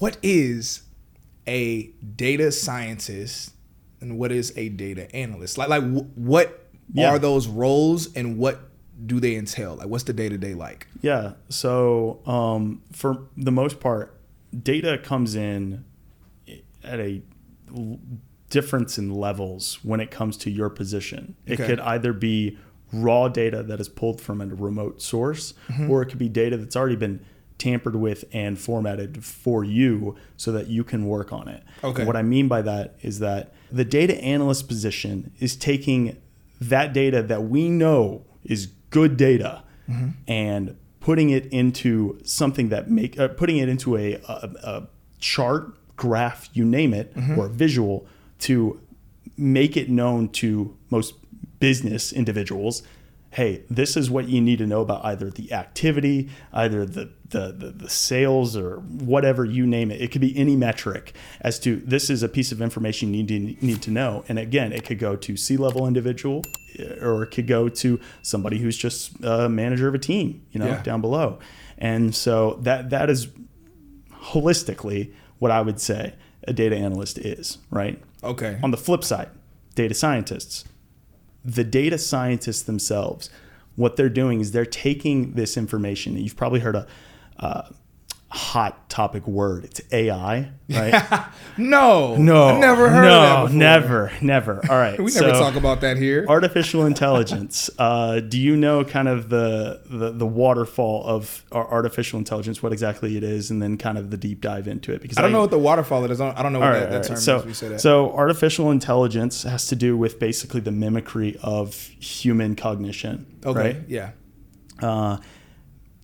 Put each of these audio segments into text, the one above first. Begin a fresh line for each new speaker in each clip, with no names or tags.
what is a data scientist and what is a data analyst? Like, like wh- what
Yeah.
are those roles and what do they entail? Like, what's the day to day like?
Yeah. So um, for the most part, data comes in at a difference in levels when it comes to your position. It
Okay.
could either be raw data that is pulled from a remote source,
Mm-hmm.
or it could be data that's already been tampered with and formatted for you so that you can work on it.
Okay.
What I mean by that is that the data analyst position is taking that data that we know is good data and putting it into something that make uh, putting it into a, a, a chart, graph, you name it, or a visual to make it known to most business individuals hey this is what you need to know about either the activity either the the, the, the sales or whatever you name it. It could be any metric as to this is a piece of information you need to, need to know. And again it could go to c-level individual eh, or it could go to somebody who's just a manager of a team you know
Yeah.
down below. And so that that is holistically what i would say a data analyst is right?
Okay.
on the flip side, data scientists, the data scientists themselves, what they're doing is they're taking this information. That you've probably heard a uh, hot topic word. It's AI, right?
No.
no,
I've never heard
no,
of that before.
never, never. All right,
We
so
never talk about that here.
artificial intelligence. Uh, do you know kind of the, the the waterfall of artificial intelligence? What exactly it is, and then kind of the deep dive into it? Because
I don't know what the waterfall is. I don't, I don't know what
all
that, that
all
term.
So,
is. We say that.
so artificial intelligence has to do with basically the mimicry of human cognition.
okay.
Right?
Yeah.
Uh,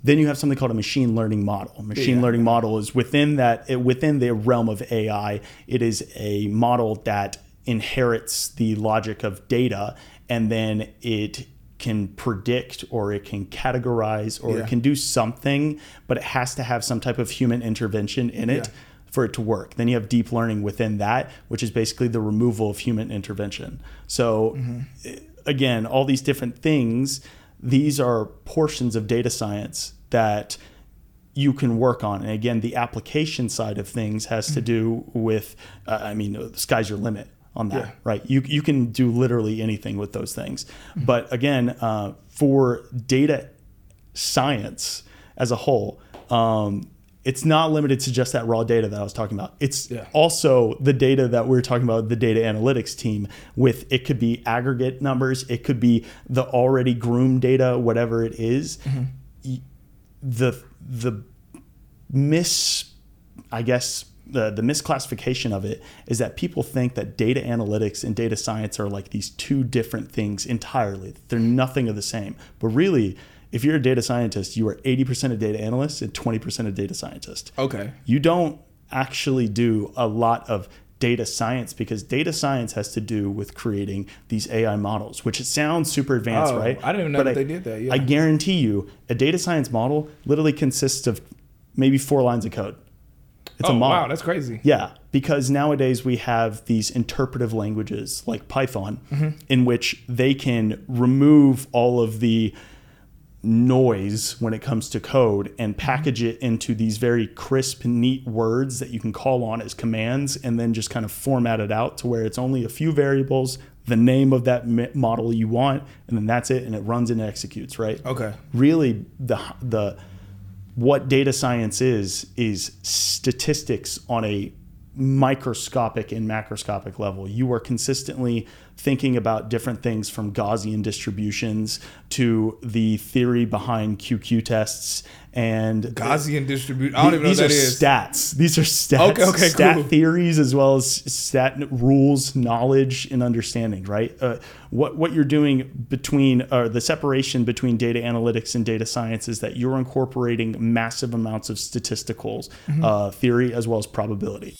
then you have something called a machine learning model. Machine
Yeah.
learning model is within that within the realm of AI. It is a model that inherits the logic of data, and then it can predict or it can categorize or
Yeah.
it can do something, but it has to have some type of human intervention in it
Yeah.
for it to work. Then you have deep learning within that, which is basically the removal of human intervention. So, eh, again, all these different things, these are portions of data science that you can work on. And again, the application side of things has to do with, uh, I mean, the sky's your limit on that,
Yeah.
right? You, you can do literally anything with those things. But again, uh, for data science as a whole, um, it's not limited to just that raw data that I was talking about. It's
Yeah.
also the data that we're talking about, the data analytics team, with it could be aggregate numbers, it could be the already groomed data, whatever it is. Y- The the mis I guess the the misclassification of it is that people think that data analytics and data science are like these two different things entirely. They're nothing of the same. But really, if you're a data scientist, you are 80% a data analyst and 20% a data scientist.
Okay.
You don't actually do a lot of data science because data science has to do with creating these AI models, which it sounds super advanced,
Oh,
right?
I didn't even know
But
that
I-
they did that, yeah.
I guarantee you, a data science model literally consists of maybe four lines of code. It's
oh,
a model.
wow. That's crazy.
Yeah, because nowadays we have these interpretive languages like Python,
Mm-hmm.
in which they can remove all of the noise when it comes to code and package it into these very crisp, neat words that you can call on as commands and then just kind of format it out to where it's only a few variables, the name of that model you want, and then that's it, and it runs and executes, right?
Okay.
really the the what data science is is statistics on a microscopic and macroscopic level. You are consistently thinking about different things from Gaussian distributions to the theory behind QQ tests and
Gaussian distribution. I don't even know
these are
that is.
stats. These are stats,
Okay, okay,
stat
cool.
theories as well as stat rules, knowledge, and understanding. Right? Uh, what what you're doing between uh, the separation between data analytics and data science is that you're incorporating massive amounts of statistical
Mm-hmm.
uh, theory as well as probability.